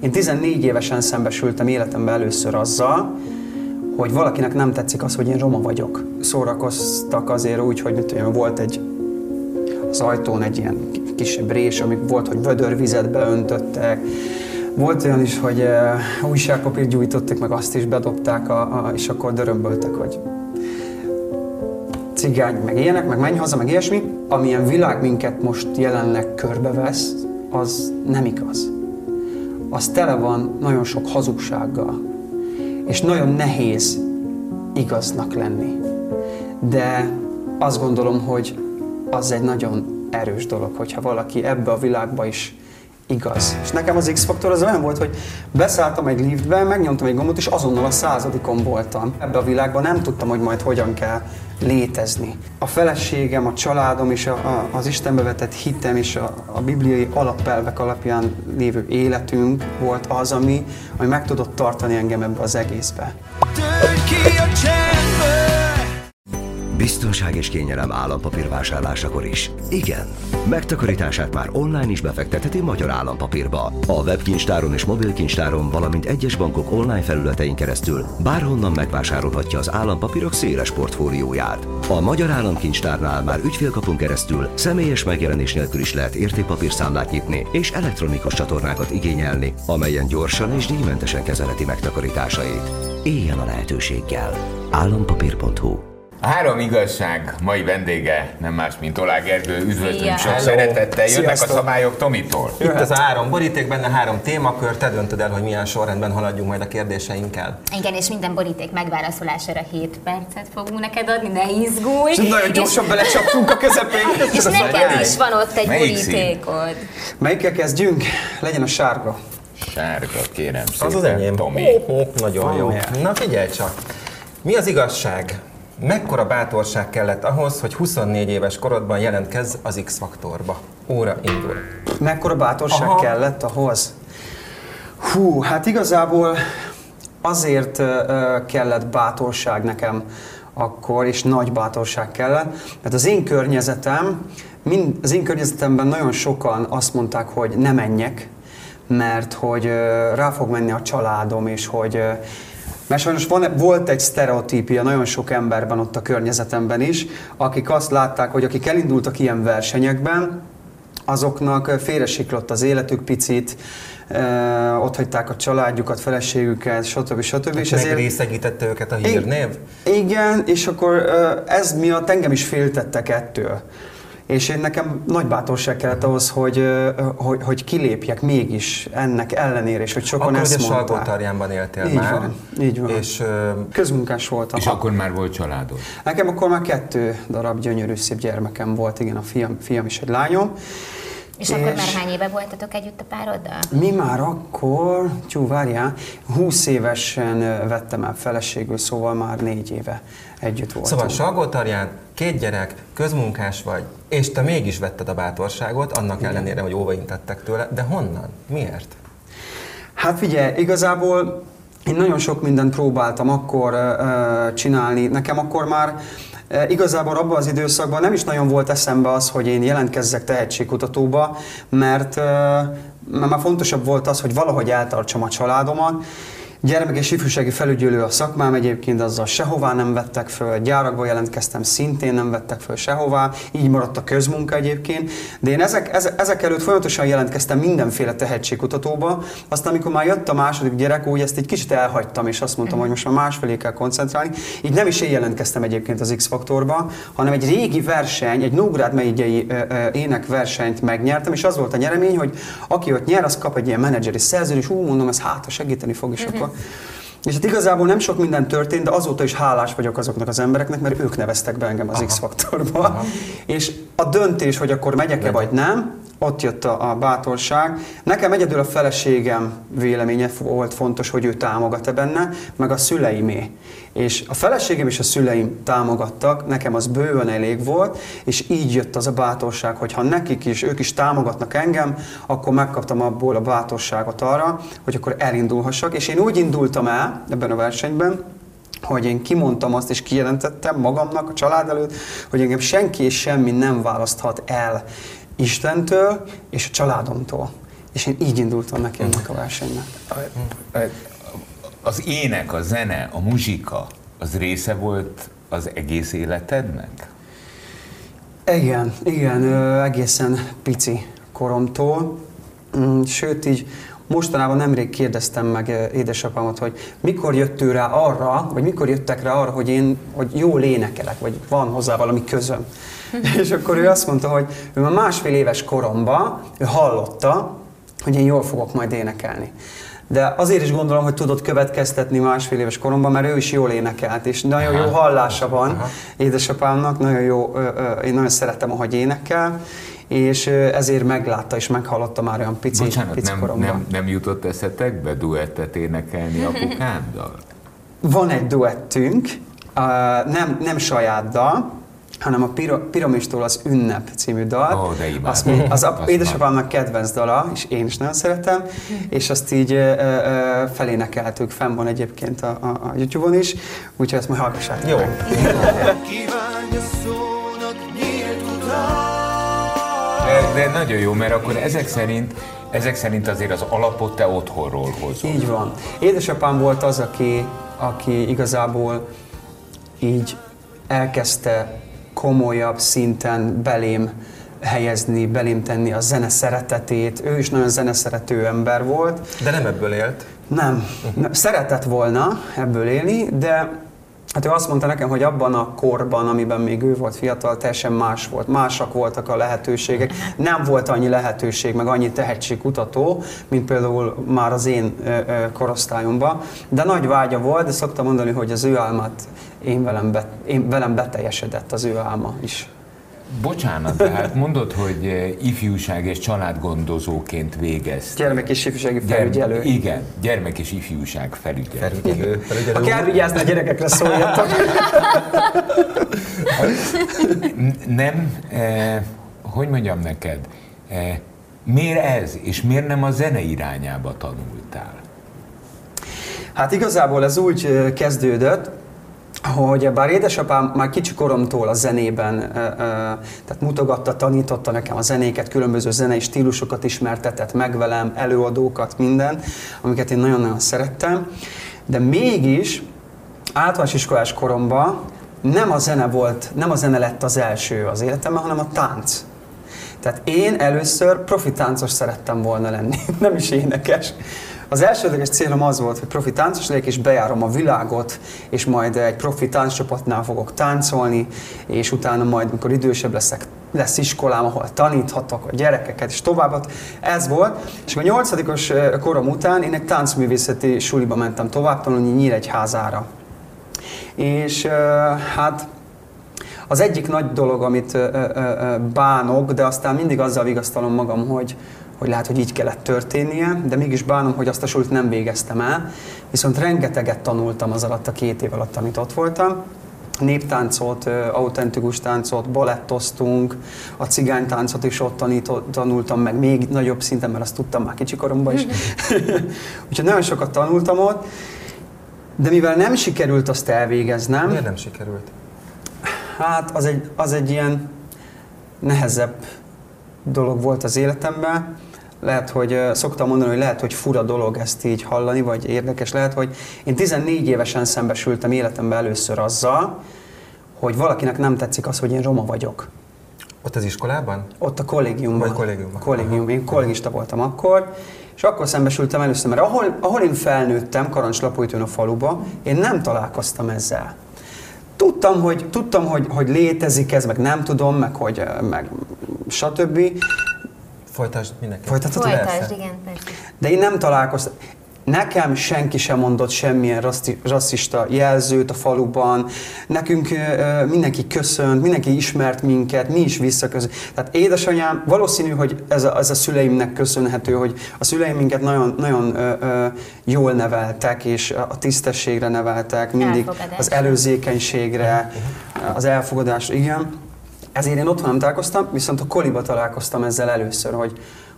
Én 14 évesen szembesültem életemben először azzal, hogy valakinek nem tetszik az, hogy én roma vagyok. Szórakoztak azért úgy, hogy mit tudom, volt egy az ajtón egy ilyen kisebb rés, amik volt, hogy vödörvizet beöntöttek, volt olyan is, hogy uh, újságpapírt gyújtottak, meg azt is bedobták, a, a, és akkor dörömböltek, hogy cigány, meg ilyenek, meg menj haza, meg ilyesmi. Amilyen világ minket most jelenleg körbevesz, az nem igaz. Az tele van nagyon sok hazugsággal, és nagyon nehéz igaznak lenni. De azt gondolom, hogy az egy nagyon erős dolog, hogyha valaki ebbe a világba is igaz. És nekem az X-faktor az olyan volt, hogy beszálltam egy liftbe, megnyomtam egy gombot, és azonnal a századikon voltam. Ebbe a világban nem tudtam, hogy majd hogyan kell létezni. A feleségem, a családom és a, a, az Istenbe vetett hitem és a, a bibliai alapelvek alapján lévő életünk volt az, ami, ami meg tudott tartani engem ebbe az egészbe. Tör ki a csendbe. Biztonság és kényelem állampapír vásárlásakor is. Igen, megtakarítását már online is befektetheti Magyar Állampapírba. A webkincstáron és mobilkincstáron, valamint egyes bankok online felületein keresztül bárhonnan megvásárolhatja az állampapírok széles portfólióját. A Magyar Államkincstárnál már ügyfélkapun keresztül személyes megjelenés nélkül is lehet értékpapírszámlát nyitni és elektronikus csatornákat igényelni, amelyen gyorsan és díjmentesen kezeleti megtakarításait. Éljen a lehetőséggel! állampapír.hu a három igazság mai vendége nem más, mint Olá Gergő. Üdvözlünk sok szeretettel. Jönnek Sziasztok. a szabályok Tomitól. Itt az a három boríték, benne három témakör. Te döntöd el, hogy milyen sorrendben haladjunk majd a kérdéseinkkel. Igen, és minden boríték megválaszolására 7 percet fogunk neked adni, ne izgulj. És nagyon gyorsan és... belecsaptunk a közepén. és neked is van ott egy Melyik borítékod. Melyikkel kezdjünk? Legyen a sárga. Sárga, kérem szépen. Az az enyém. Tomi. Oh, oh, nagyon jó. Na figyelj csak. Mi az igazság? Mekkora bátorság kellett ahhoz, hogy 24 éves korodban jelentkezz az X-faktorba? Óra indul. Mekkora bátorság Aha. kellett ahhoz? Hú, hát igazából azért kellett bátorság nekem akkor, és nagy bátorság kellett, mert az én környezetem, mind, az én környezetemben nagyon sokan azt mondták, hogy ne menjek, mert hogy rá fog menni a családom, és hogy mert sajnos van, volt egy sztereotípia nagyon sok emberben ott a környezetemben is, akik azt látták, hogy akik elindultak ilyen versenyekben, azoknak félresiklott az életük picit, Uh, ott hagyták a családjukat, feleségüket, stb. stb. és ezért részegítette őket a hírnév? Igen, és akkor uh, ez miatt engem is féltettek ettől. És én nekem nagy bátorság kellett ahhoz, hogy, hogy, hogy kilépjek mégis ennek ellenére, és hogy sokan akkor ezt mondták. Akkor Salgótarjánban éltél így már. Van, így van. És, Közmunkás voltam. És akkor már volt családod? Nekem akkor már kettő darab gyönyörű szép gyermekem volt, igen, a fiam, fiam és egy lányom. És, és akkor már hány éve voltatok együtt a pároddal? Mi már akkor, tyú, várjál, 20 évesen vettem el feleségül, szóval már négy éve együtt voltunk. Szóval Salgótarján, két gyerek, közmunkás vagy, és te mégis vetted a bátorságot, annak Igen. ellenére, hogy óvaintettek tőle, de honnan? Miért? Hát figyelj, igazából én nagyon sok mindent próbáltam akkor uh, csinálni. Nekem akkor már igazából abban az időszakban nem is nagyon volt eszembe az, hogy én jelentkezzek tehetségkutatóba, mert, e, mert már fontosabb volt az, hogy valahogy eltartsam a családomat, Gyermek és ifjúsági felügyelő a szakmám egyébként, azzal sehová nem vettek föl, gyárakba jelentkeztem, szintén nem vettek föl sehová, így maradt a közmunka egyébként, de én ezek, ezek előtt folyamatosan jelentkeztem mindenféle tehetségkutatóba, aztán amikor már jött a második gyerek, úgy ezt egy kicsit elhagytam, és azt mondtam, hogy most már másfelé kell koncentrálni. Így nem is én jelentkeztem egyébként az X-faktorba, hanem egy régi verseny, egy Nógrád megyei énekversenyt megnyertem, és az volt a nyeremény, hogy aki ott nyer, az kap egy ilyen menedzseri szerződést, úgy mondom, ez hát, segíteni fog, és akkor és hát igazából nem sok minden történt, de azóta is hálás vagyok azoknak az embereknek, mert ők neveztek be engem az X-faktorba. És a döntés, hogy akkor megyek-e vagy nem, ott jött a, a bátorság. Nekem egyedül a feleségem véleménye volt fontos, hogy ő támogat-e benne, meg a szüleimé. És a feleségem és a szüleim támogattak, nekem az bőven elég volt, és így jött az a bátorság, hogy ha nekik is, ők is támogatnak engem, akkor megkaptam abból a bátorságot arra, hogy akkor elindulhassak. És én úgy indultam el ebben a versenyben, hogy én kimondtam azt, és kijelentettem magamnak, a család előtt, hogy engem senki és semmi nem választhat el Istentől és a családomtól. és én így indultam neki ennek a versenynek. Az ének, a zene, a muzsika, az része volt az egész életednek? Igen, igen, egészen pici koromtól. Mm, sőt, így mostanában nemrég kérdeztem meg édesapámat, hogy mikor jött ő rá arra, vagy mikor jöttek rá arra, hogy én hogy jól énekelek, vagy van hozzá valami közöm. és akkor ő azt mondta, hogy ő már másfél éves koromban ő hallotta, hogy én jól fogok majd énekelni. De azért is gondolom, hogy tudott következtetni másfél éves koromban, mert ő is jól énekelt, és nagyon Aha. jó hallása van Aha. édesapámnak, nagyon jó, én nagyon szeretem, ahogy énekel, és ezért meglátta és meghallotta már olyan pici, Bocsánat, pici nem, koromban. Nem, nem jutott eszetekbe duettet énekelni apukáddal? Van egy duettünk, nem, nem saját dal, hanem a Piro- Piramistól az Ünnep című dal. Ó, de imádom. Azt, mi- az a, édesapámnak kedvenc dala, és én is nagyon szeretem, és azt így ö, ö, felénekeltük, fenn van egyébként a, a, a YouTube-on is, úgyhogy ezt majd hallgassátok Jó. meg. Kívánja De, nagyon jó, mert akkor ezek szerint, ezek szerint azért az alapot te otthonról hozod. Így van. Édesapám volt az, aki, aki igazából így elkezdte komolyabb szinten belém helyezni, belém tenni a zene szeretetét. Ő is nagyon zeneszerető ember volt. De nem ebből élt. Nem, nem. szeretett volna ebből élni, de hát ő azt mondta nekem, hogy abban a korban, amiben még ő volt fiatal, teljesen más volt. Másak voltak a lehetőségek. Nem volt annyi lehetőség, meg annyi tehetségkutató, mint például már az én korosztályomban. De nagy vágya volt, de szoktam mondani, hogy az ő álmát én velem, be, én, velem beteljesedett az ő álma is. Bocsánat, tehát mondod, hogy eh, ifjúság és családgondozóként végez. Gyermek és ifjúsági felügyelő. Igen, gyermek és ifjúság felügyelő. Felügyelő. Felügyelő kell úr. vigyázni a gyerekekre, szóljatok. Nem, eh, hogy mondjam neked, eh, miért ez, és miért nem a zene irányába tanultál? Hát igazából ez úgy ö, kezdődött, hogy bár édesapám már kicsi koromtól a zenében, tehát mutogatta, tanította nekem a zenéket, különböző zenei stílusokat ismertetett meg velem, előadókat, minden, amiket én nagyon-nagyon szerettem, de mégis általános iskolás koromban nem a zene volt, nem a zene lett az első az életemben, hanem a tánc. Tehát én először profi táncos szerettem volna lenni, nem is énekes. Az elsődleges célom az volt, hogy profi táncos legyek, és bejárom a világot, és majd egy profi tánccsapatnál fogok táncolni, és utána majd, mikor idősebb leszek, lesz iskolám, ahol taníthatok a gyerekeket, és tovább. Ez volt. És a nyolcadikos korom után én egy táncművészeti suliba mentem tovább tanulni Nyíregyházára. És hát az egyik nagy dolog, amit bánok, de aztán mindig azzal vigasztalom magam, hogy, hogy lehet, hogy így kellett történnie, de mégis bánom, hogy azt a sulit nem végeztem el. Viszont rengeteget tanultam az alatt a két év alatt, amit ott voltam. Néptáncot, autentikus táncot, balettoztunk, a cigánytáncot is ott tanított, tanultam meg még nagyobb szinten, mert azt tudtam már kicsikoromban is. Úgyhogy nagyon sokat tanultam ott, de mivel nem sikerült azt elvégeznem, Miért nem sikerült? Hát az egy, az egy ilyen nehezebb dolog volt az életemben. Lehet, hogy szoktam mondani, hogy lehet, hogy fura dolog ezt így hallani, vagy érdekes. Lehet, hogy én 14 évesen szembesültem életemben először azzal, hogy valakinek nem tetszik az, hogy én roma vagyok. Ott az iskolában? Ott a kollégiumban. Vagy kollégiumban. Kollégium. Én kollégista voltam akkor, és akkor szembesültem először, mert ahol, ahol én felnőttem, Karancslapújtőn a faluba, én nem találkoztam ezzel. Tudtam, hogy, tudtam hogy, hogy létezik ez, meg nem tudom, meg hogy, meg stb. Folytasd mindenki. Folytasd, igen, persze. De én nem találkoztam. Nekem senki sem mondott semmilyen rasszi- rasszista jelzőt a faluban, nekünk ö, mindenki köszönt, mindenki ismert minket, mi is visszaköszönt. Tehát édesanyám, valószínű, hogy ez a, ez a szüleimnek köszönhető, hogy a szüleim minket nagyon, nagyon ö, ö, jól neveltek, és a tisztességre neveltek, mindig az előzékenységre, az elfogadásra, igen. Ezért én otthon nem találkoztam, viszont a koliba találkoztam ezzel először, hogy,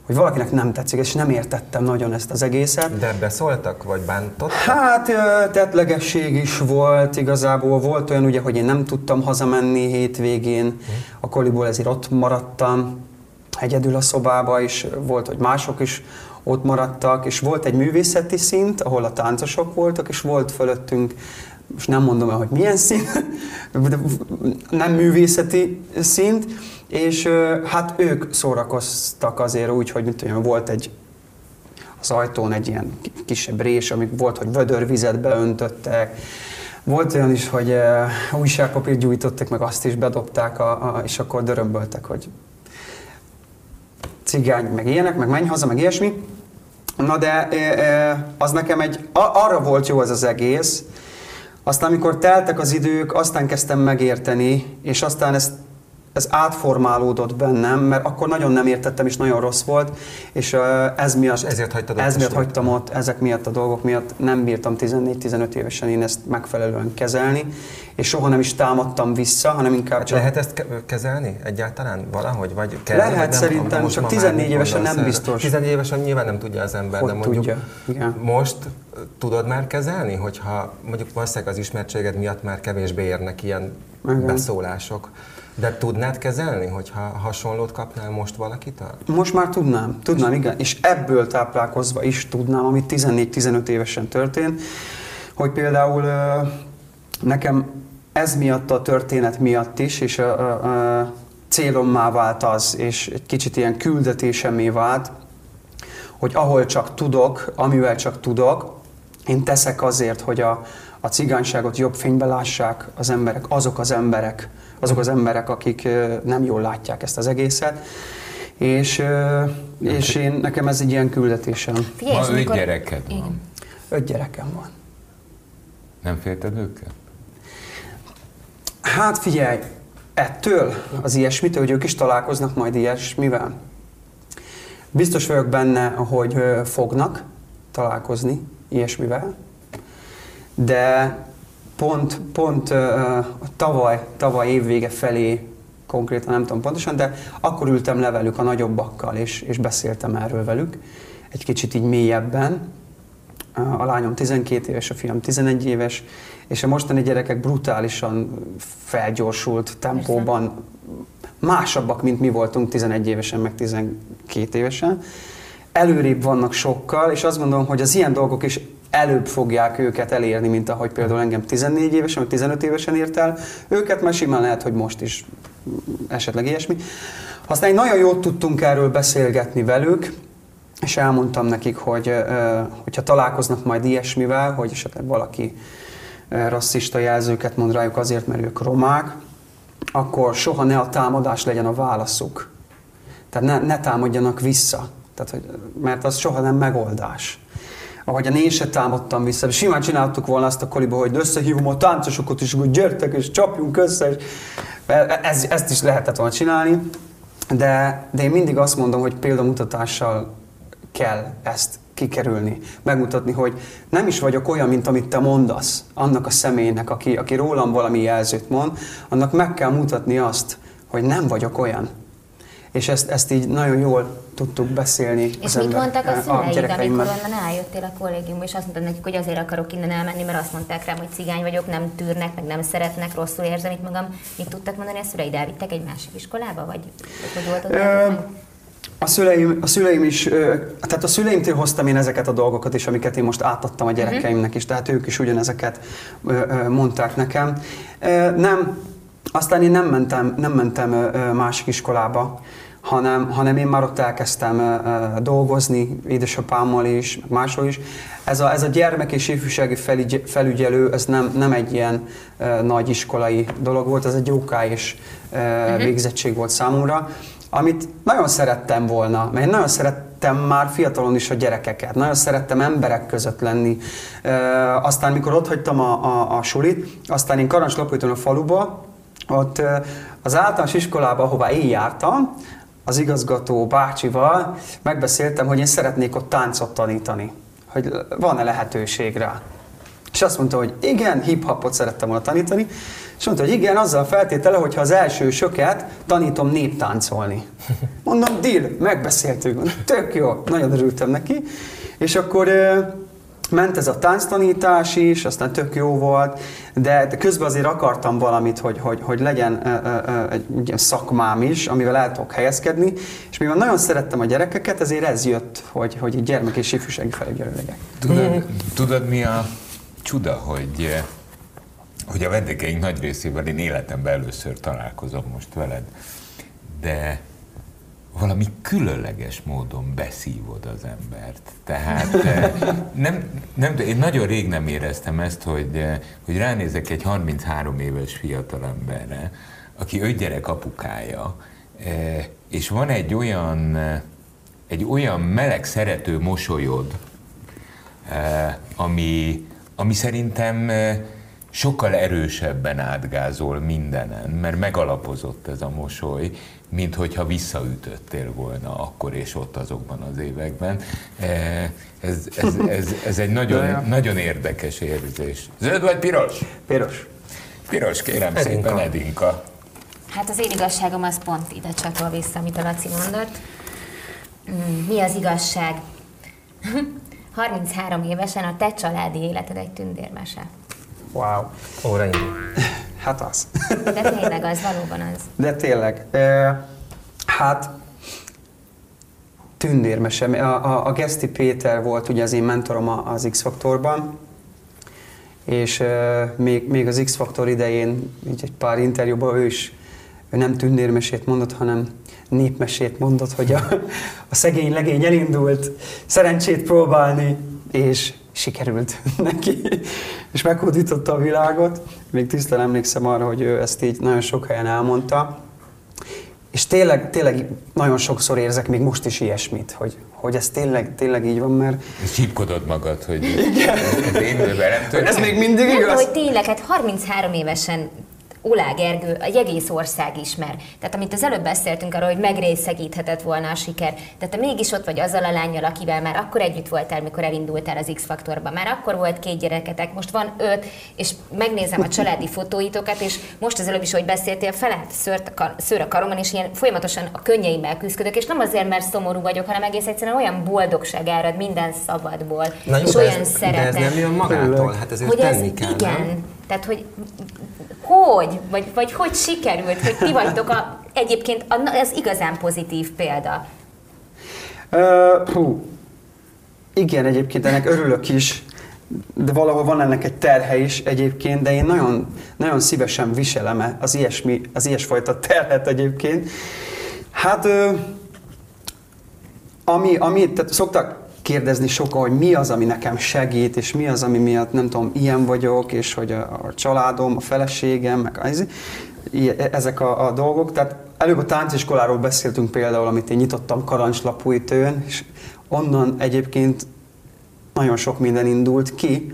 hogy valakinek nem tetszik, és nem értettem nagyon ezt az egészet. De beszóltak, vagy bántott? Hát ö, tettlegesség is volt, igazából volt olyan ugye, hogy én nem tudtam hazamenni hétvégén, a koliból ezért ott maradtam, egyedül a szobába is, volt, hogy mások is ott maradtak, és volt egy művészeti szint, ahol a táncosok voltak, és volt fölöttünk, most nem mondom el, hogy milyen szint, de nem művészeti szint, és hát ők szórakoztak azért úgy, hogy mit tudom, volt egy az ajtón egy ilyen ki- kisebb rés, amik volt, hogy vödörvizet beöntöttek, volt olyan is, hogy uh, újságpapírt gyújtottak, meg azt is bedobták, a, a, és akkor dörömböltek, hogy cigány, meg ilyenek, meg menj haza, meg ilyesmi. Na de az nekem egy, arra volt jó ez az egész, aztán amikor teltek az idők, aztán kezdtem megérteni, és aztán ez, ez átformálódott bennem, mert akkor nagyon nem értettem, és nagyon rossz volt, és ez miatt, ezért hagytad ez miatt hagytam ott, ezek miatt a dolgok miatt nem bírtam 14-15 évesen én ezt megfelelően kezelni, és soha nem is támadtam vissza, hanem inkább csak... Lehet ezt ke- kezelni egyáltalán valahogy? Vagy kell, Lehet, vagy nem? szerintem, Most csak ma már 14 mit évesen nem biztos. 14 évesen nyilván nem tudja az ember, Hogy de mondjuk tudja, igen. most tudod már kezelni, hogyha mondjuk valószínűleg az ismertséged miatt már kevésbé érnek ilyen Igen. beszólások. De tudnád kezelni, hogyha hasonlót kapnál most valakitől? Most már tudnám, tudnám, igen, és ebből táplálkozva is tudnám, ami 14-15 évesen történt, hogy például nekem ez miatt a történet miatt is, és a, a, a célommá vált az, és egy kicsit ilyen küldetésemé vált, hogy ahol csak tudok, amivel csak tudok, én teszek azért, hogy a, a cigányságot jobb fénybe lássák az emberek, azok az emberek, azok az emberek, akik nem jól látják ezt az egészet. És, és én, nekem ez egy ilyen küldetésem. Figyelj, Ma öt gyereked van. Igen. Öt gyerekem van. Nem félted őket? Hát figyelj, ettől, az ilyesmitől, hogy ők is találkoznak majd ilyesmivel. Biztos vagyok benne, hogy fognak találkozni ilyesmivel, de pont, pont ö, tavaly, tavaly évvége felé, konkrétan nem tudom pontosan, de akkor ültem le velük a nagyobbakkal, és, és beszéltem erről velük, egy kicsit így mélyebben, a lányom 12 éves, a fiam 11 éves, és a mostani gyerekek brutálisan felgyorsult tempóban. Másabbak, mint mi voltunk 11 évesen, meg 12 évesen. Előrébb vannak sokkal, és azt gondolom, hogy az ilyen dolgok is előbb fogják őket elérni, mint ahogy például engem 14 évesen, vagy 15 évesen ért el. Őket már simán lehet, hogy most is esetleg ilyesmi. Aztán nagyon jót tudtunk erről beszélgetni velük, és elmondtam nekik, hogy hogyha találkoznak majd ilyesmivel, hogy esetleg valaki rasszista jelzőket mond rájuk azért, mert ők romák, akkor soha ne a támadás legyen a válaszuk. Tehát ne, ne támadjanak vissza. Tehát, hogy, mert az soha nem megoldás. Ahogyan én se támadtam vissza, simán csináltuk volna azt a koliba, hogy összehívom a táncosokat, és hogy gyertek, és csapjunk össze, és ez, ezt is lehetett volna csinálni. De, de én mindig azt mondom, hogy példamutatással kell ezt kikerülni, megmutatni, hogy nem is vagyok olyan, mint amit te mondasz, annak a személynek, aki, aki rólam valami jelzőt mond, annak meg kell mutatni azt, hogy nem vagyok olyan. És ezt, ezt így nagyon jól tudtuk beszélni. És az mit ember- mondtak a szüleid, amikor onnan eljöttél a kollégiumba, és azt mondtad nekik, hogy azért akarok innen elmenni, mert azt mondták rám, hogy cigány vagyok, nem tűrnek, meg nem szeretnek, rosszul érzem itt magam. Mit tudtak mondani a szüleid? Elvittek egy másik iskolába, vagy hogy volt ott? Ö, A szüleim, a szüleim is, tehát a szüleimtől hoztam én ezeket a dolgokat is, amiket én most átadtam a gyerekeimnek is, tehát ők is ugyanezeket mondták nekem. Nem, aztán én nem mentem, nem mentem másik iskolába, hanem, hanem én már ott elkezdtem dolgozni, édesapámmal is, máshol is. Ez a, ez a gyermek és ifjúsági felügy, felügyelő, ez nem, nem egy ilyen nagy iskolai dolog volt, ez egy OK és ö, végzettség volt számomra, amit nagyon szerettem volna, mert én nagyon szerettem már fiatalon is a gyerekeket, nagyon szerettem emberek között lenni. Ö, aztán, mikor ott hagytam a, a, a sulit, aztán én Karancslapújton a faluba, ott az általános iskolába, ahová én jártam, az igazgató bácsival megbeszéltem, hogy én szeretnék ott táncot tanítani, hogy van-e lehetőség rá. És azt mondta, hogy igen, hip-hopot szerettem volna tanítani, és mondta, hogy igen, azzal a feltétele, hogyha az első söket tanítom néptáncolni. Mondom, deal, megbeszéltük, tök jó, nagyon örültem neki. És akkor ment ez a tánctanítás is, aztán tök jó volt, de közben azért akartam valamit, hogy, hogy, hogy legyen egy ilyen szakmám is, amivel el tudok helyezkedni, és mivel nagyon szerettem a gyerekeket, ezért ez jött, hogy, hogy gyermek és ifjúsági felügyelő legyek. Tudod, tudod mi a csuda, hogy, hogy a vendégeink nagy részével én életemben először találkozom most veled, de valami különleges módon beszívod az embert. Tehát eh, nem, nem, én nagyon rég nem éreztem ezt, hogy, eh, hogy ránézek egy 33 éves fiatalemberre, aki öt gyerek apukája, eh, és van egy olyan, egy olyan meleg, szerető mosolyod, ami, ami szerintem sokkal erősebben átgázol mindenen, mert megalapozott ez a mosoly, mint hogyha visszaütöttél volna akkor és ott azokban az években. Eh, Ez, ez, ez, ez egy nagyon, nagyon érdekes érzés. Zöld vagy piros? Piros. Piros, kérem Edinka. szépen, Edinka. Hát az én igazságom az pont ide csatol vissza, amit a Laci mondott. Mm, Mi az igazság? 33 évesen a te családi életed egy tündérmese. Wow. Óra. Hát az. De tényleg az, valóban az. De tényleg. Hát tündérmese. A, a, a Geszti Péter volt ugye az én mentorom az X-Faktorban, és még, még az X-Faktor idején, így egy pár interjúban ő is ő nem tündérmesét mondott, hanem népmesét mondott, hogy a, a szegény legény elindult szerencsét próbálni, és sikerült neki, és meghódította a világot. Még tisztán emlékszem arra, hogy ő ezt így nagyon sok helyen elmondta. És tényleg, tényleg nagyon sokszor érzek még most is ilyesmit, hogy, hogy ez tényleg, tényleg így van, mert És csípkodod magad, hogy ez én velem történt. ez még mindig Nem, igaz. hogy tényleg, hát 33 évesen Ulá Gergő egy egész ország ismer. Tehát amit az előbb beszéltünk arról, hogy megrészegíthetett volna a siker. Tehát te mégis ott vagy azzal a lányjal, akivel már akkor együtt voltál, mikor elindultál az X-faktorba. Már akkor volt két gyereketek, most van öt, és megnézem a családi fotóitokat, és most az előbb is, hogy beszéltél, felállt szőrt a kar- szőr a karomon, és ilyen folyamatosan a könnyeimmel küzdök, és nem azért, mert szomorú vagyok, hanem egész egyszerűen olyan boldogság árad minden szabadból, Na jó, és de olyan ez, de szeretet ez nem jön magától, hát ezért hogy ez tenni kell, igen. nem? Tehát, hogy hogy, vagy, vagy hogy sikerült, hogy ti vagytok a, egyébként a, ez igazán pozitív példa. Uh, hú. Igen, egyébként ennek örülök is, de valahol van ennek egy terhe is egyébként, de én nagyon, nagyon szívesen viselem az, ilyesmi, az ilyesfajta terhet egyébként. Hát, ami, ami, tehát szoktak kérdezni sokan, hogy mi az, ami nekem segít, és mi az, ami miatt nem tudom, ilyen vagyok, és hogy a, a családom, a feleségem, meg az, ezek a, a dolgok. Tehát előbb a tánciskoláról beszéltünk például, amit én nyitottam Karancslapújtőn, és onnan egyébként nagyon sok minden indult ki.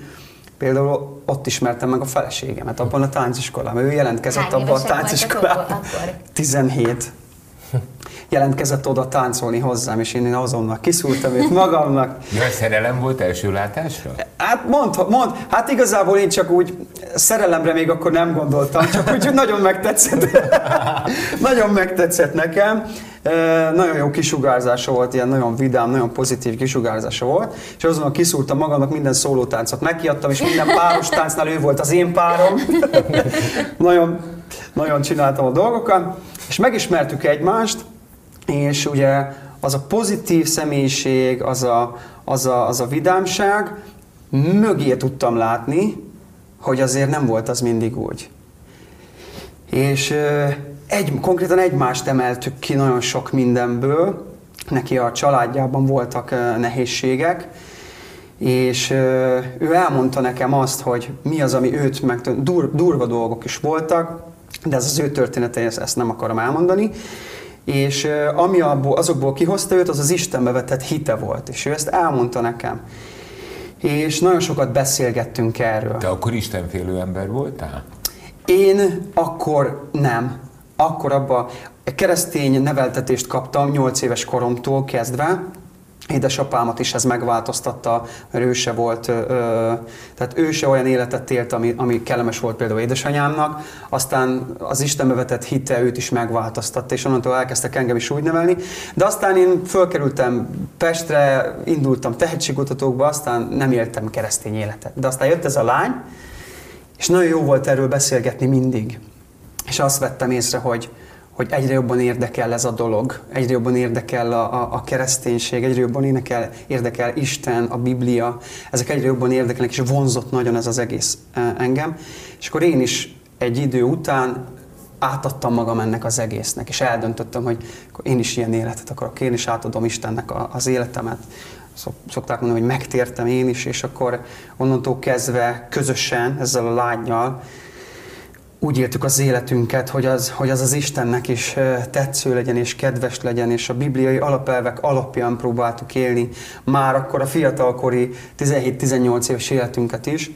Például ott ismertem meg a feleségemet, abban a tánciskolában. Ő jelentkezett Hány abban a akkor? 17. Jelentkezett oda táncolni hozzám, és én azonnal kiszúrtam őt magamnak. Ja, szerelem volt első látásra? Hát mond, mond, hát igazából én csak úgy szerelemre még akkor nem gondoltam, csak úgy, nagyon megtetszett. nagyon megtetszett nekem. E, nagyon jó kisugárzása volt, ilyen nagyon vidám, nagyon pozitív kisugárzása volt, és azonnal kiszúrtam magamnak minden szólótáncot, nekiadtam, és minden páros táncnál ő volt az én párom. nagyon, nagyon csináltam a dolgokat, és megismertük egymást, és ugye az a pozitív személyiség, az a, az a, az a vidámság, mögé tudtam látni, hogy azért nem volt az mindig úgy. És egy, konkrétan egymást emeltük ki nagyon sok mindenből, neki a családjában voltak nehézségek, és ő elmondta nekem azt, hogy mi az, ami őt meg dur, durva dolgok is voltak, de ez az ő története, ezt nem akarom elmondani. És ami abból, azokból kihozta őt, az az Istenbe vetett hite volt, és ő ezt elmondta nekem. És nagyon sokat beszélgettünk erről. Te akkor istenfélő ember voltál? Én akkor nem. Akkor abba keresztény neveltetést kaptam 8 éves koromtól kezdve, édesapámat is ez megváltoztatta, mert ő se volt, ö, tehát ő se olyan életet élt, ami, ami kellemes volt például édesanyámnak, aztán az Istenbe vetett hite őt is megváltoztatta, és onnantól elkezdtek engem is úgy nevelni, de aztán én fölkerültem Pestre, indultam tehetségkutatókba, aztán nem éltem keresztény életet. De aztán jött ez a lány, és nagyon jó volt erről beszélgetni mindig. És azt vettem észre, hogy, hogy egyre jobban érdekel ez a dolog, egyre jobban érdekel a, a, a kereszténység, egyre jobban érdekel, érdekel Isten, a Biblia, ezek egyre jobban érdekelnek, és vonzott nagyon ez az egész e, engem. És akkor én is egy idő után átadtam magam ennek az egésznek, és eldöntöttem, hogy akkor én is ilyen életet akarok, én is átadom Istennek a, az életemet. Szok- Szokták mondani, hogy megtértem én is, és akkor onnantól kezdve közösen ezzel a lányjal úgy éltük az életünket, hogy az, hogy az az Istennek is tetsző legyen és kedves legyen, és a bibliai alapelvek alapján próbáltuk élni már akkor a fiatalkori 17-18 éves életünket is.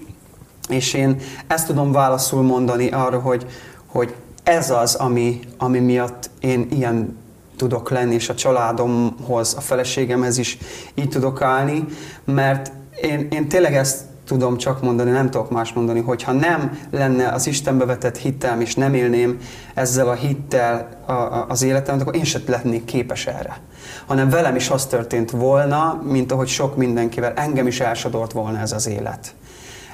És én ezt tudom válaszul mondani arra, hogy, hogy ez az, ami, ami miatt én ilyen tudok lenni, és a családomhoz, a feleségemhez is így tudok állni, mert én, én tényleg ezt tudom csak mondani, nem tudok más mondani, hogy ha nem lenne az Istenbe vetett hitem, és nem élném ezzel a hittel a, a, az életemet, akkor én sem lennék képes erre. Hanem velem is az történt volna, mint ahogy sok mindenkivel, engem is elsodort volna ez az élet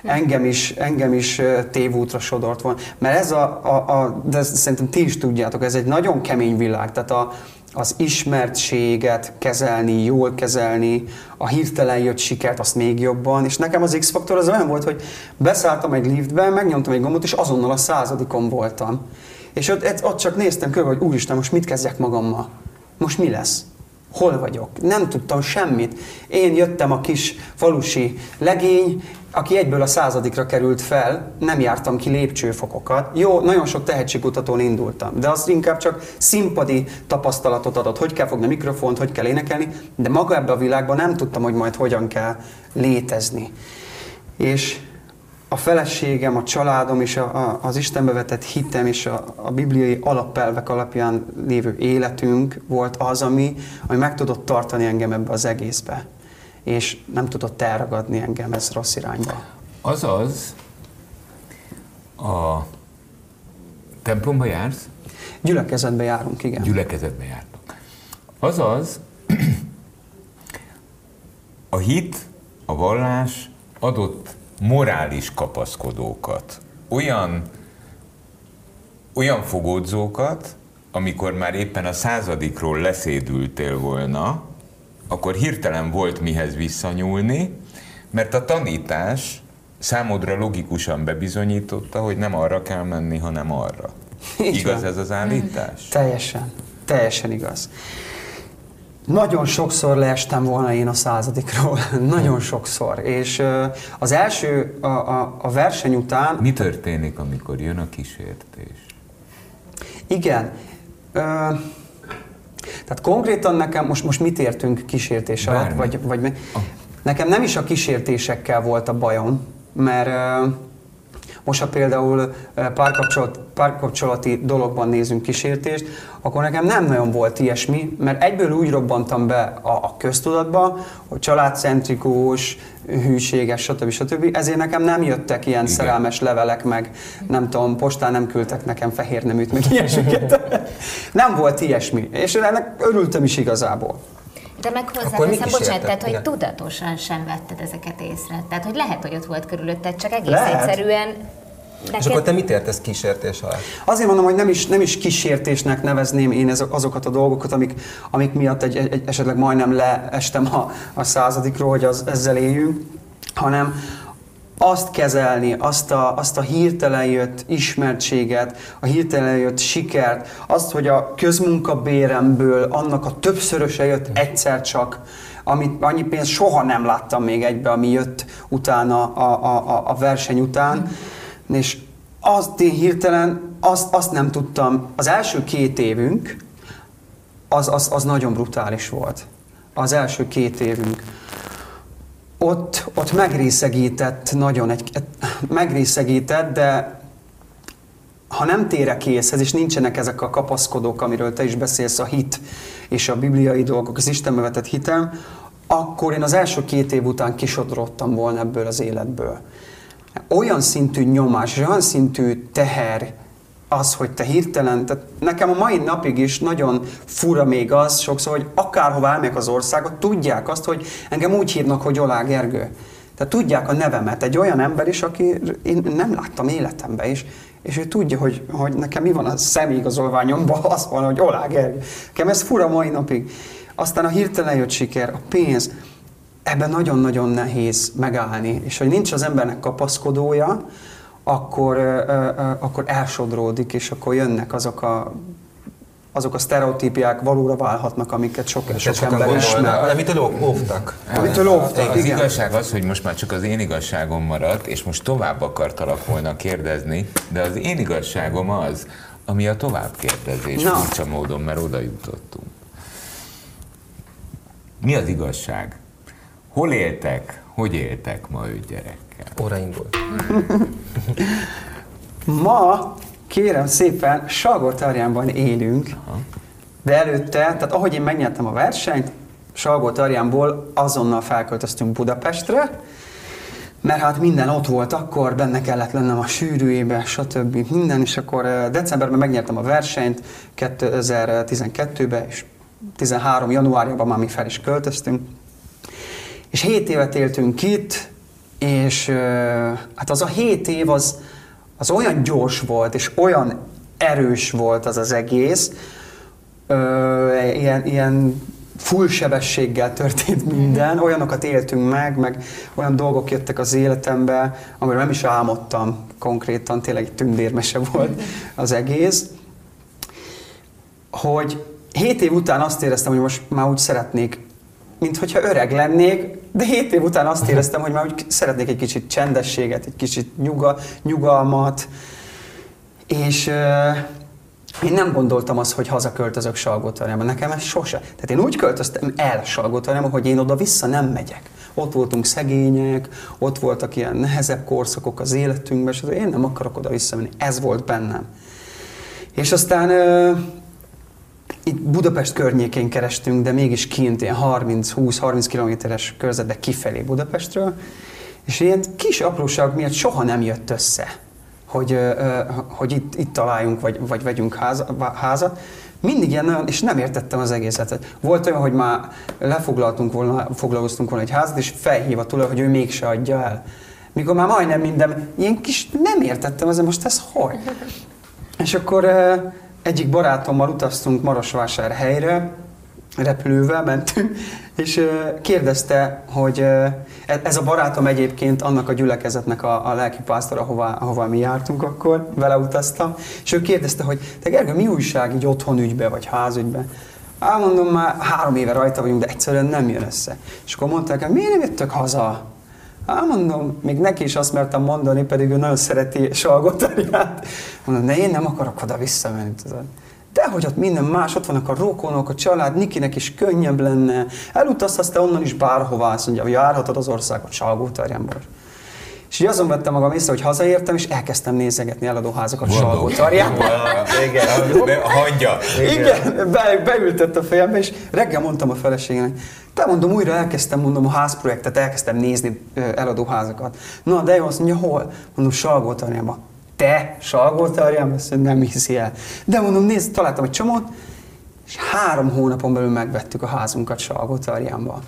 engem is, engem is tévútra sodort volna. Mert ez a, a, a, de szerintem ti is tudjátok, ez egy nagyon kemény világ, tehát a, az ismertséget kezelni, jól kezelni, a hirtelen jött sikert, azt még jobban, és nekem az X-faktor az olyan volt, hogy beszálltam egy liftbe, megnyomtam egy gombot, és azonnal a századikon voltam. És ott, ott csak néztem körbe, hogy úristen, most mit kezdjek magammal? Most mi lesz? Hol vagyok? Nem tudtam semmit. Én jöttem a kis falusi legény, aki egyből a századikra került fel, nem jártam ki lépcsőfokokat. Jó, nagyon sok tehetségkutatón indultam, de az inkább csak színpadi tapasztalatot adott, hogy kell fogni a mikrofont, hogy kell énekelni, de maga ebbe a világban nem tudtam, hogy majd hogyan kell létezni. És a feleségem, a családom és a, a, az Istenbe vetett hitem és a, a bibliai alapelvek alapján lévő életünk volt az, ami, ami meg tudott tartani engem ebbe az egészbe. És nem tudott elragadni engem ez rossz irányba. Azaz, a templomba jársz, Gyülekezetbe járunk, igen. gyülekezetbe jártok. Azaz, a hit, a vallás adott morális kapaszkodókat, olyan, olyan fogódzókat, amikor már éppen a századikról leszédültél volna, akkor hirtelen volt mihez visszanyúlni, mert a tanítás számodra logikusan bebizonyította, hogy nem arra kell menni, hanem arra. Így Igaz van. ez az állítás? Teljesen, teljesen igaz. Nagyon sokszor leestem volna én a századikról, nagyon sokszor. És az első, a, a, a verseny után, Mi történik, amikor jön a kísértés? igen, ö, tehát konkrétan nekem, most, most mit értünk kísértés alatt, vagy, vagy mi? Nekem nem is a kísértésekkel volt a bajom, mert ö, most ha például párkapcsolat, párkapcsolati dologban nézünk kísértést, akkor nekem nem nagyon volt ilyesmi, mert egyből úgy robbantam be a, a köztudatba, hogy családcentrikus, hűséges, stb. stb. Ezért nekem nem jöttek ilyen Igen. szerelmes levelek, meg nem tudom, postán nem küldtek nekem fehér neműt, meg ilyesmiket. nem volt ilyesmi, és ennek örültem is igazából. De meg hozzáteszem, bocsánat, tehát, hogy Igen. tudatosan sem vetted ezeket észre. Tehát, hogy lehet, hogy ott volt körülötted, csak egész Lehet. egyszerűen És neked... akkor te mit értesz kísértés alatt? Azért mondom, hogy nem is, nem is kísértésnek nevezném én azokat a dolgokat, amik, amik miatt egy, egy, esetleg majdnem leestem a, a századikról, hogy az, ezzel éljünk, hanem azt kezelni, azt a, azt a hirtelen jött ismertséget, a hirtelen jött sikert, azt, hogy a közmunkabéremből annak a többszöröse jött egyszer csak, amit annyi pénzt soha nem láttam még egybe, ami jött utána a, a, a, verseny után, és azt én hirtelen, azt, azt nem tudtam, az első két évünk, az, az, az nagyon brutális volt. Az első két évünk. Ott, ott megrészegített nagyon, egy, megrészegített, de ha nem térek észhez, és nincsenek ezek a kapaszkodók, amiről te is beszélsz, a hit és a bibliai dolgok, az Istenbe vetett hitem, akkor én az első két év után kisodrottam volna ebből az életből. Olyan szintű nyomás, és olyan szintű teher az, hogy te hirtelen, tehát nekem a mai napig is nagyon fura még az sokszor, hogy akárhova elmegyek az országot, tudják azt, hogy engem úgy hívnak, hogy Olá Gergő. Tehát tudják a nevemet. Egy olyan ember is, aki én nem láttam életemben is, és ő tudja, hogy, hogy nekem mi van a személyigazolványomban, az van, hogy Olá Gergő. Nekem ez fura mai napig. Aztán a hirtelen jött siker, a pénz, ebben nagyon-nagyon nehéz megállni, és hogy nincs az embernek kapaszkodója, akkor, akkor elsodródik, és akkor jönnek azok a azok a sztereotípiák valóra válhatnak, amiket sok, sok sokan ember ismer. amitől óvtak. Amitől óvtak, Az igen. igazság az, hogy most már csak az én igazságom maradt, és most tovább akartalak volna kérdezni, de az én igazságom az, ami a továbbkérdezés Na. furcsa módon, mert oda jutottunk. Mi az igazság? Hol éltek, hogy éltek ma öt gyerekkel? Óra indult. Ma, kérem szépen, Salgótarjánban élünk, de előtte, tehát ahogy én megnyertem a versenyt, Salgótarjánból azonnal felköltöztünk Budapestre, mert hát minden ott volt akkor, benne kellett lennem a sűrűjébe, stb. minden, és akkor eh, decemberben megnyertem a versenyt 2012-ben, és 13 januárjában már mi fel is költöztünk. És 7 évet éltünk itt, és hát az a 7 év az, az olyan gyors volt, és olyan erős volt az az egész, ö, ilyen, ilyen full sebességgel történt minden, olyanokat éltünk meg, meg olyan dolgok jöttek az életembe, amiről nem is álmodtam konkrétan, tényleg egy tündérmese volt az egész, hogy hét év után azt éreztem, hogy most már úgy szeretnék, mint hogyha öreg lennék, de hét év után azt éreztem, hogy már úgy szeretnék egy kicsit csendességet, egy kicsit nyuga, nyugalmat, és én nem gondoltam azt, hogy hazaköltözök Salgótarjába. Nekem ez sose. Tehát én úgy költöztem el Salgótarjába, hogy én oda-vissza nem megyek. Ott voltunk szegények, ott voltak ilyen nehezebb korszakok az életünkben, és én nem akarok oda visszamenni. Ez volt bennem. És aztán itt Budapest környékén kerestünk, de mégis kint ilyen 30-20-30 kilométeres körzetbe kifelé Budapestről, és ilyen kis apróságok miatt soha nem jött össze, hogy, hogy itt, itt találjunk, vagy, vagy vegyünk háza, házat. Mindig ilyen nagyon, és nem értettem az egészet. Volt olyan, hogy már lefoglaltunk volna, foglalkoztunk volna egy házat, és felhív a tulaj, hogy ő mégse adja el. Mikor már majdnem minden, ilyen kis, nem értettem, azért most ez hogy? És akkor egyik barátommal utaztunk Marosvásárhelyre, repülővel mentünk, és kérdezte, hogy e- ez a barátom egyébként annak a gyülekezetnek a, a lelkipásztor, ahová, ahová mi jártunk akkor, vele utaztam, és ő kérdezte, hogy te Gergő, mi újság így otthon ügybe, vagy házügybe? Á, mondom, már három éve rajta vagyunk, de egyszerűen nem jön össze. És akkor mondták, hogy miért nem jöttök haza? Á, mondom, még neki is azt mertem mondani, pedig ő nagyon szereti Salgótarját. Mondom, ne én nem akarok oda visszamenni. tudod. De hogy ott minden más, ott vannak a rokonok, a család, Nikinek is könnyebb lenne. Elutazhatsz te onnan is bárhová, azt mondja, hogy járhatod az országot Salgótarjánból. És így azon vettem magam észre, hogy hazaértem, és elkezdtem nézegetni eladóházakat Salgótarjánban. Igen. Hagyja! Igen, be, beültött a fejembe, és reggel mondtam a feleségemnek, te mondom, újra elkezdtem, mondom, a házprojektet, elkezdtem nézni ö, eladóházakat. Na, de jó, azt mondja, hol? Mondom, Salgótarjánban. Te, Salgótarjánban? Azt mondja, nem hiszi el. De mondom, nézd, találtam egy csomót, és három hónapon belül megvettük a házunkat Salgótarjánba.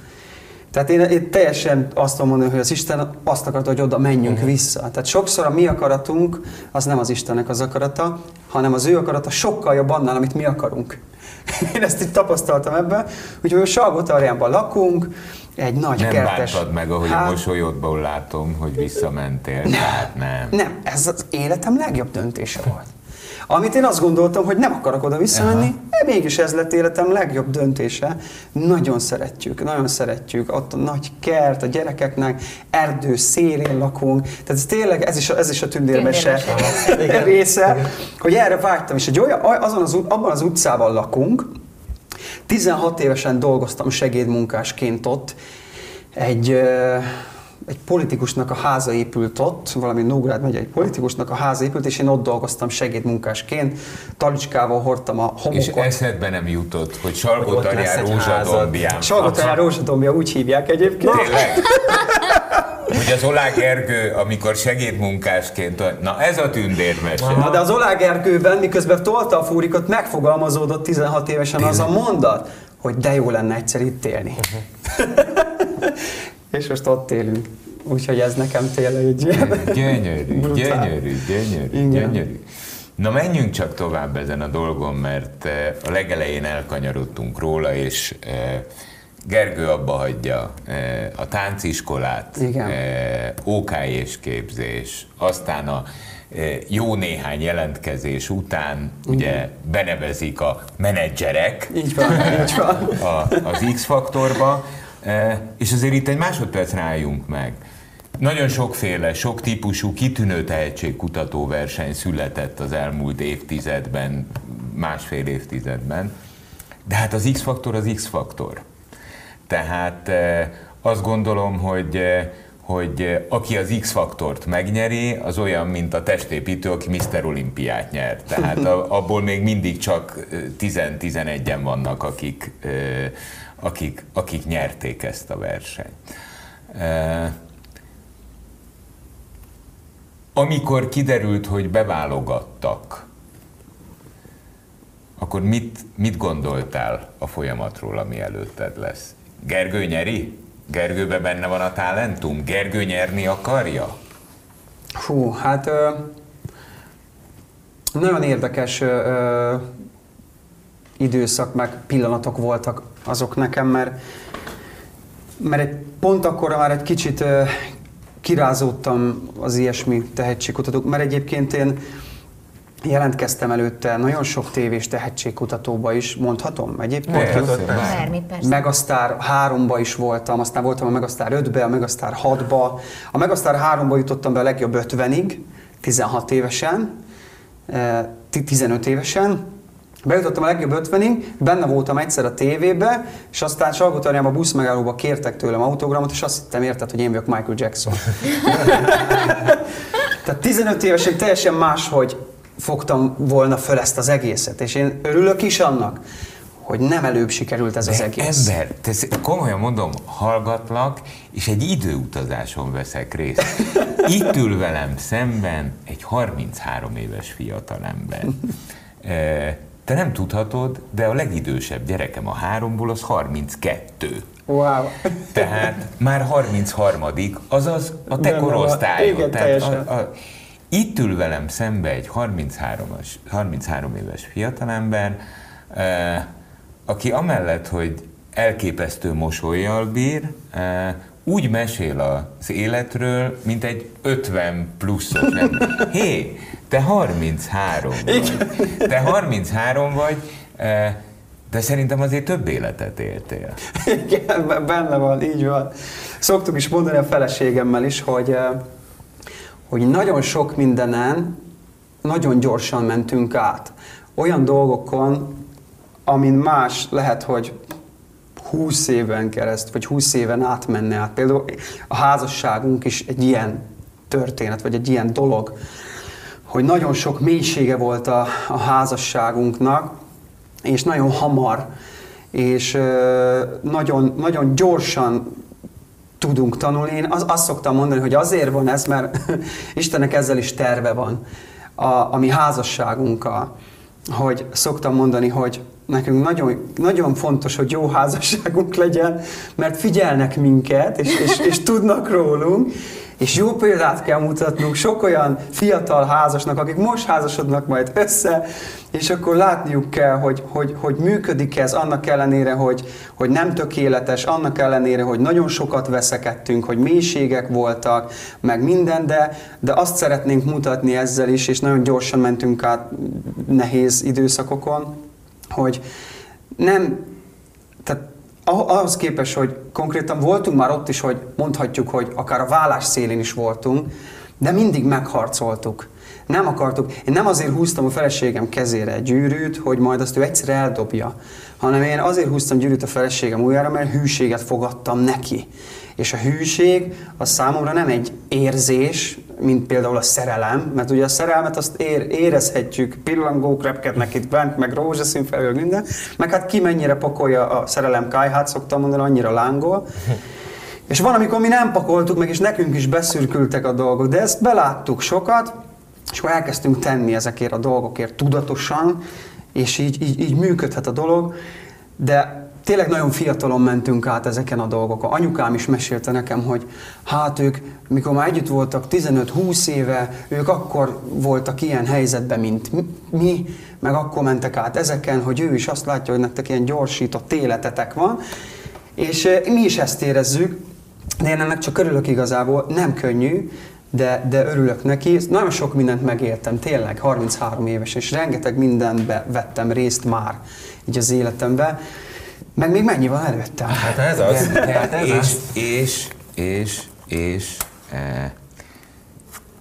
Tehát én, én teljesen azt tudom mondani, hogy az Isten azt akarta, hogy oda menjünk uh-huh. vissza. Tehát sokszor a mi akaratunk az nem az Istennek az akarata, hanem az ő akarata sokkal jobb annál, amit mi akarunk. Én ezt így tapasztaltam ebben, úgyhogy a Salgótarjánban lakunk, egy nagy Nem kertes... bántad meg, ahogy a Hát, mosolyodból látom, hogy visszamentél. Tehát nem. Nem, ez az életem legjobb döntése volt. Amit én azt gondoltam, hogy nem akarok oda visszamenni, de mégis ez lett életem legjobb döntése. Nagyon szeretjük, nagyon szeretjük. Ott a nagy kert, a gyerekeknek, erdő szélén lakunk. Tehát ez tényleg, ez is a, ez is a tündérmese része, hogy erre vágytam. És egy olyan, azon az, abban az utcában lakunk, 16 évesen dolgoztam segédmunkásként ott, egy, egy politikusnak a háza épült ott, valami Nógrád megy egy politikusnak a háza épült, és én ott dolgoztam segédmunkásként, talicskával hordtam a És homokot. eszedbe nem jutott, hogy Hogy Salgó ott lesz Tarján egy Rózsadombján. Salgótarján Rózsadombja úgy hívják egyébként. Tényleg? Hogy az Olá Gergő, amikor segédmunkásként, na ez a tündérmese. Na de az Olágerkőben, miközben tolta a fúrikot, megfogalmazódott 16 évesen az a mondat, hogy de jó lenne egyszer itt élni. És most ott élünk. Úgyhogy ez nekem tényleg egy ilyen... Gyönyörű, gyönyörű, gyönyörű, Igen. gyönyörű. Na menjünk csak tovább ezen a dolgon, mert eh, a legelején elkanyarodtunk róla, és eh, Gergő abba hagyja eh, a tánciskolát, Igen. eh, OK és képzés, aztán a jó néhány jelentkezés után ugye benevezik a menedzserek, Így van, így van. a, az X-faktorba, és azért itt egy másodpercre álljunk meg. Nagyon sokféle, sok típusú, kitűnő tehetségkutató verseny született az elmúlt évtizedben, másfél évtizedben, de hát az X-faktor az X-faktor. Tehát e, azt gondolom, hogy e, hogy e, aki az X-faktort megnyeri, az olyan, mint a testépítő, aki Mr. Olimpiát nyert. Tehát abból még mindig csak e, 10-11-en vannak, akik, e, akik, akik nyerték ezt a versenyt. Amikor kiderült, hogy beválogattak, akkor mit, mit gondoltál a folyamatról, ami előtted lesz? Gergő nyeri? Gergőbe benne van a talentum? Gergő nyerni akarja? Hú, hát ö, nagyon érdekes ö, időszak meg pillanatok voltak azok nekem, mert, mert egy pont akkor már egy kicsit kirázódtam az ilyesmi tehetségkutatók, mert egyébként én jelentkeztem előtte nagyon sok tévés tehetségkutatóba is, mondhatom egyébként? Mondhatod. Bármi, persze. Megastar 3-ba is voltam, aztán voltam a Megastar 5-be, a Megastar 6-ba. A Megastar 3-ba jutottam be a legjobb 50-ig, 16 évesen, eh, ti- 15 évesen. Bejutottam a legjobb 50-ig, benne voltam egyszer a tévébe, és aztán Salgótarjánban a busz megállóba kértek tőlem autogramot, és azt hittem érted, hogy én vagyok Michael Jackson. Tehát 15 évesen teljesen máshogy fogtam volna föl ezt az egészet, és én örülök is annak, hogy nem előbb sikerült ez az De egész. ember, te komolyan mondom, hallgatlak, és egy időutazáson veszek részt. Itt ül velem szemben egy 33 éves fiatalember. E, Te nem tudhatod, de a legidősebb gyerekem a háromból az 32. Wow. Tehát már 33 azaz a te korosztályod. Tehát teljesen. a, a, itt ül velem szembe egy 33-as, 33 éves fiatalember, eh, aki amellett, hogy elképesztő mosolyjal bír, eh, úgy mesél az életről, mint egy 50 pluszos ember. Hé, te 33 vagy. Te 33 vagy, eh, de szerintem azért több életet éltél. Igen, benne van, így van. Szoktuk is mondani a feleségemmel is, hogy, eh, hogy nagyon sok mindenen nagyon gyorsan mentünk át. Olyan dolgokon, amin más lehet, hogy 20 éven kereszt, vagy 20 éven át menne át. Például a házasságunk is egy ilyen történet, vagy egy ilyen dolog, hogy nagyon sok mélysége volt a, a házasságunknak, és nagyon hamar, és ö, nagyon, nagyon gyorsan tudunk tanulni. Én az, azt szoktam mondani, hogy azért van ez, mert Istennek ezzel is terve van a, a mi házasságunkkal. Hogy szoktam mondani, hogy nekünk nagyon, nagyon fontos, hogy jó házasságunk legyen, mert figyelnek minket, és, és, és tudnak rólunk, és jó példát kell mutatnunk sok olyan fiatal házasnak, akik most házasodnak majd össze, és akkor látniuk kell, hogy, hogy, hogy működik ez annak ellenére, hogy, hogy nem tökéletes, annak ellenére, hogy nagyon sokat veszekedtünk, hogy mélységek voltak, meg minden, de, de azt szeretnénk mutatni ezzel is, és nagyon gyorsan mentünk át nehéz időszakokon, hogy nem, tehát ah- ahhoz képest, hogy konkrétan voltunk már ott is, hogy mondhatjuk, hogy akár a vállás szélén is voltunk, de mindig megharcoltuk. Nem akartuk, én nem azért húztam a feleségem kezére egy gyűrűt, hogy majd azt ő egyszer eldobja, hanem én azért húztam gyűrűt a feleségem ujjára, mert hűséget fogadtam neki. És a hűség az számomra nem egy érzés, mint például a szerelem, mert ugye a szerelmet azt ér, érezhetjük, pillangók repkednek itt bent, meg rózsaszín felől minden, meg hát ki mennyire pakolja a szerelem kájhát, szoktam mondani, annyira lángol. És van, amikor mi nem pakoltuk meg, és nekünk is beszürkültek a dolgok, de ezt beláttuk sokat, és akkor elkezdtünk tenni ezekért a dolgokért tudatosan, és így, így, így működhet a dolog, de tényleg nagyon fiatalon mentünk át ezeken a dolgokon. Anyukám is mesélte nekem, hogy hát ők, mikor már együtt voltak 15-20 éve, ők akkor voltak ilyen helyzetben, mint mi, meg akkor mentek át ezeken, hogy ő is azt látja, hogy nektek ilyen gyorsított életetek van, és eh, mi is ezt érezzük, de én ennek csak örülök igazából, nem könnyű, de, de örülök neki. Nagyon sok mindent megéltem, tényleg, 33 éves, és rengeteg mindenbe vettem részt már így az életemben. Meg még mennyi van előttem? Hát ez az. Hát ez és, az. és, és, és, e,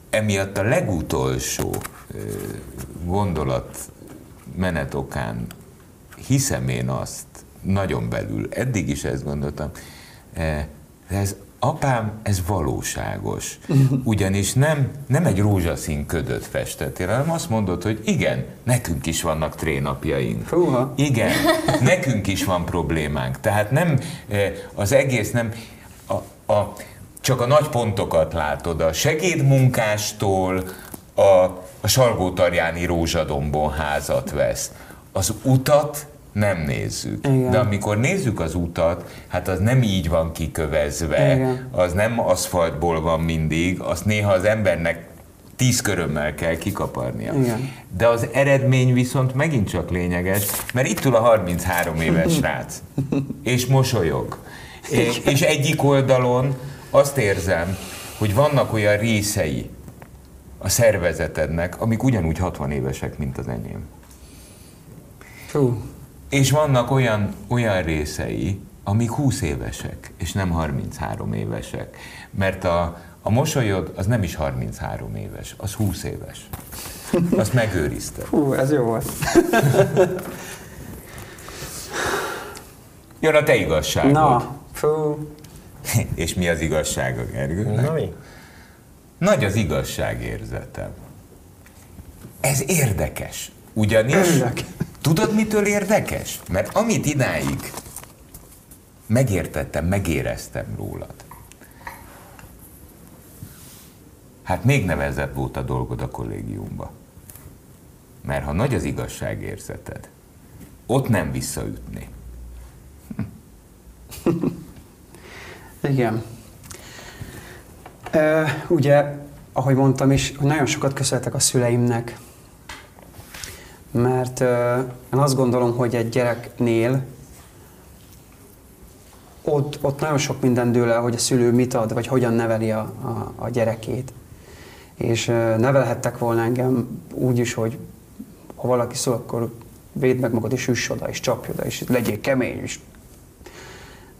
emiatt a legutolsó e, gondolat menetokán hiszem én azt nagyon belül, eddig is ezt gondoltam, e, de ez apám, ez valóságos. Ugyanis nem, nem egy rózsaszín ködöt festettél, hanem azt mondod, hogy igen, nekünk is vannak trénapjaink. Húha. Igen, nekünk is van problémánk. Tehát nem eh, az egész nem a, a, csak a nagy pontokat látod, a segédmunkástól a, a Salgótarjáni rózsadombon házat vesz. Az utat nem nézzük. Igen. De amikor nézzük az utat, hát az nem így van kikövezve, Igen. az nem aszfaltból van mindig, azt néha az embernek tíz körömmel kell kikaparnia. Igen. De az eredmény viszont megint csak lényeges, mert itt ül a 33 éves srác, és mosolyog. És, és egyik oldalon azt érzem, hogy vannak olyan részei a szervezetednek, amik ugyanúgy 60 évesek, mint az enyém. Fú, És vannak olyan, olyan részei, amik 20 évesek, és nem 33 évesek. Mert a, a mosolyod az nem is 33 éves, az 20 éves. Azt megőrizted. fú, ez jó volt. Jön a te igazságod. Na, fú, És mi az igazsága, Gergő? Na mi? Nagy az igazságérzetem. Ez érdekes. Ugyanis, Örülök. tudod mitől érdekes? Mert amit idáig megértettem, megéreztem rólad, hát még nevezebb volt a dolgod a kollégiumba. Mert ha nagy az igazságérzeted, ott nem visszaütni. Igen. Ugye, ahogy mondtam is, nagyon sokat köszönhetek a szüleimnek, mert ö, én azt gondolom, hogy egy gyereknél ott, ott nagyon sok minden dől el, hogy a szülő mit ad, vagy hogyan neveli a, a, a gyerekét. És nevelhettek volna engem úgy is, hogy ha valaki szól, akkor védd meg magad, és üss oda, és csapj oda, és legyél kemény, és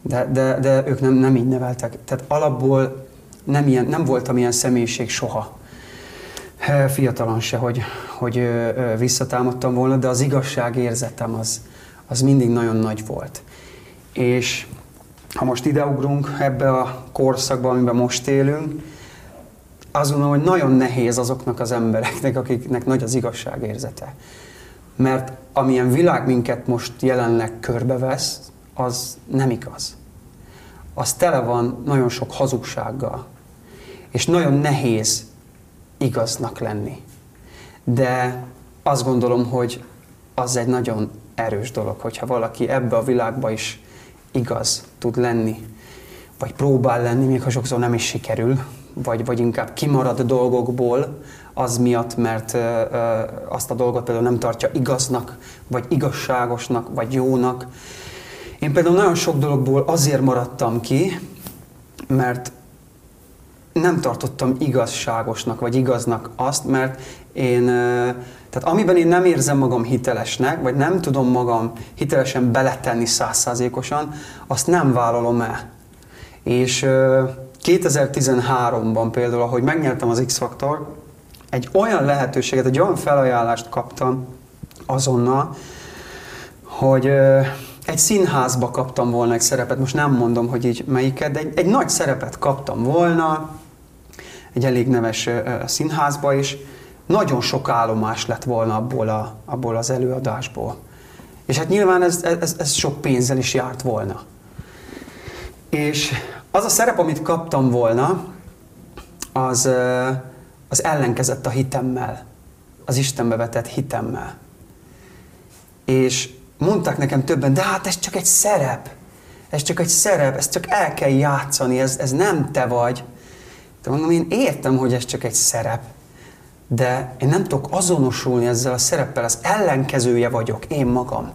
de, de, de ők nem, nem így neveltek. Tehát alapból nem, ilyen, nem voltam ilyen személyiség soha. Fiatalon se, hogy, hogy visszatámadtam volna, de az igazságérzetem az, az mindig nagyon nagy volt. És ha most ideugrunk ebbe a korszakba, amiben most élünk, azt gondolom, hogy nagyon nehéz azoknak az embereknek, akiknek nagy az igazságérzete. Mert amilyen világ minket most jelenleg körbevesz, az nem igaz. Az tele van nagyon sok hazugsággal. És nagyon nehéz igaznak lenni. De azt gondolom, hogy az egy nagyon erős dolog, hogyha valaki ebbe a világba is igaz tud lenni, vagy próbál lenni, még ha sokszor nem is sikerül, vagy, vagy inkább kimarad dolgokból, az miatt, mert ö, ö, azt a dolgot például nem tartja igaznak, vagy igazságosnak, vagy jónak. Én például nagyon sok dologból azért maradtam ki, mert nem tartottam igazságosnak, vagy igaznak azt, mert én, ö, tehát amiben én nem érzem magam hitelesnek, vagy nem tudom magam hitelesen beletenni százszázalékosan, azt nem vállalom el. És 2013-ban például, ahogy megnyertem az X-Faktor, egy olyan lehetőséget, egy olyan felajánlást kaptam azonnal, hogy egy színházba kaptam volna egy szerepet, most nem mondom, hogy így melyiket, de egy, egy nagy szerepet kaptam volna, egy elég neves színházba is, nagyon sok állomás lett volna abból, a, abból az előadásból. És hát nyilván ez, ez, ez sok pénzzel is járt volna. És az a szerep, amit kaptam volna, az, az ellenkezett a hitemmel, az Istenbe vetett hitemmel. És mondták nekem többen, de hát ez csak egy szerep, ez csak egy szerep, ezt csak el kell játszani, ez, ez nem te vagy. De mondom, én értem, hogy ez csak egy szerep, de én nem tudok azonosulni ezzel a szereppel, az ellenkezője vagyok, én magam.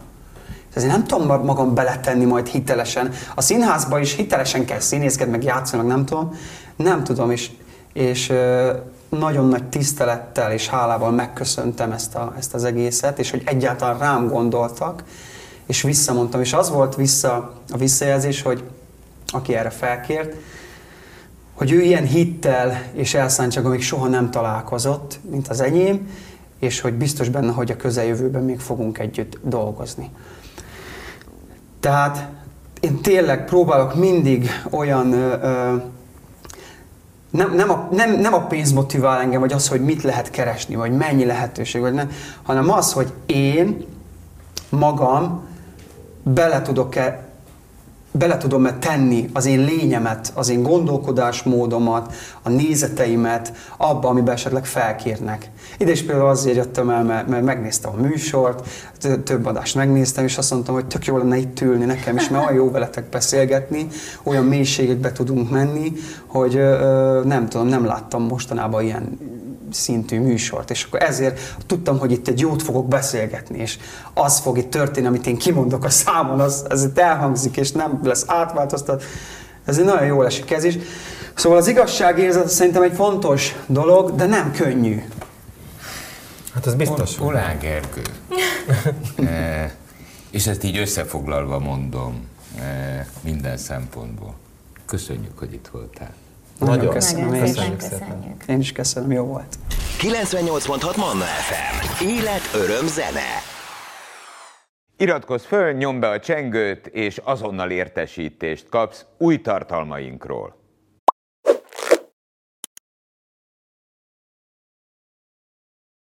Ezért nem tudom magam beletenni majd hitelesen. A színházba is hitelesen kell színészkedni, meg játszani, nem tudom. Nem tudom, és, és nagyon nagy tisztelettel és hálával megköszöntem ezt, a, ezt az egészet, és hogy egyáltalán rám gondoltak, és visszamondtam. És az volt vissza a visszajelzés, hogy aki erre felkért, hogy ő ilyen hittel és elszántsággal még soha nem találkozott, mint az enyém, és hogy biztos benne, hogy a közeljövőben még fogunk együtt dolgozni. Tehát én tényleg próbálok mindig olyan ö, nem, nem, a, nem, nem a pénz motivál engem, vagy az, hogy mit lehet keresni, vagy mennyi lehetőség, vagy nem, hanem az, hogy én magam bele tudok-e bele tudom-e tenni az én lényemet, az én gondolkodásmódomat, a nézeteimet abba, amiben esetleg felkérnek. Ide is például azért jöttem el, mert, mert megnéztem a műsort, több adást megnéztem, és azt mondtam, hogy tök jó lenne itt ülni nekem is, mert olyan jó veletek beszélgetni, olyan mélységekbe tudunk menni, hogy nem tudom, nem láttam mostanában ilyen szintű műsort, és akkor ezért tudtam, hogy itt egy jót fogok beszélgetni, és az fog itt történni, amit én kimondok a számon, az, az itt elhangzik, és nem lesz átváltoztat. Ez egy nagyon jó esik ez is. Szóval az igazságérzet szerintem egy fontos dolog, de nem könnyű. Hát ez biztos. Olá Gergő. e, és ezt így összefoglalva mondom e, minden szempontból. Köszönjük, hogy itt voltál. Nagyon, Nagyon. köszönöm. Nagyon Én szépen is, köszönjük. én is köszönöm, jó volt. 98.6 Manna FM. Élet, öröm, zene. Iratkozz föl, nyomd be a csengőt, és azonnal értesítést kapsz új tartalmainkról.